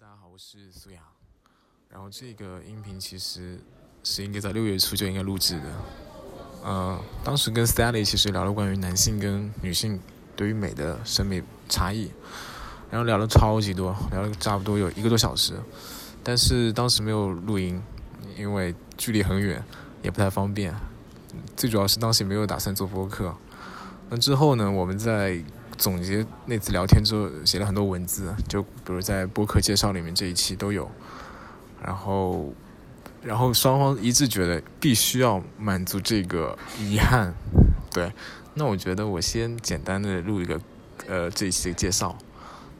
大家好，我是苏阳。然后这个音频其实是应该在六月初就应该录制的。呃，当时跟 Sally 其实聊了关于男性跟女性对于美的审美差异，然后聊了超级多，聊了差不多有一个多小时。但是当时没有录音，因为距离很远，也不太方便。最主要是当时没有打算做播客。那之后呢，我们在。总结那次聊天之后，写了很多文字，就比如在播客介绍里面这一期都有。然后，然后双方一致觉得必须要满足这个遗憾。对，那我觉得我先简单的录一个，呃，这一期的介绍，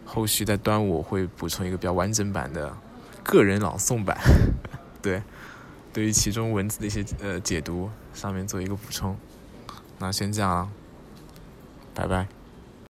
后续在端午会补充一个比较完整版的个人朗诵版。对，对于其中文字的一些呃解读，上面做一个补充。那先这样，Bye bye.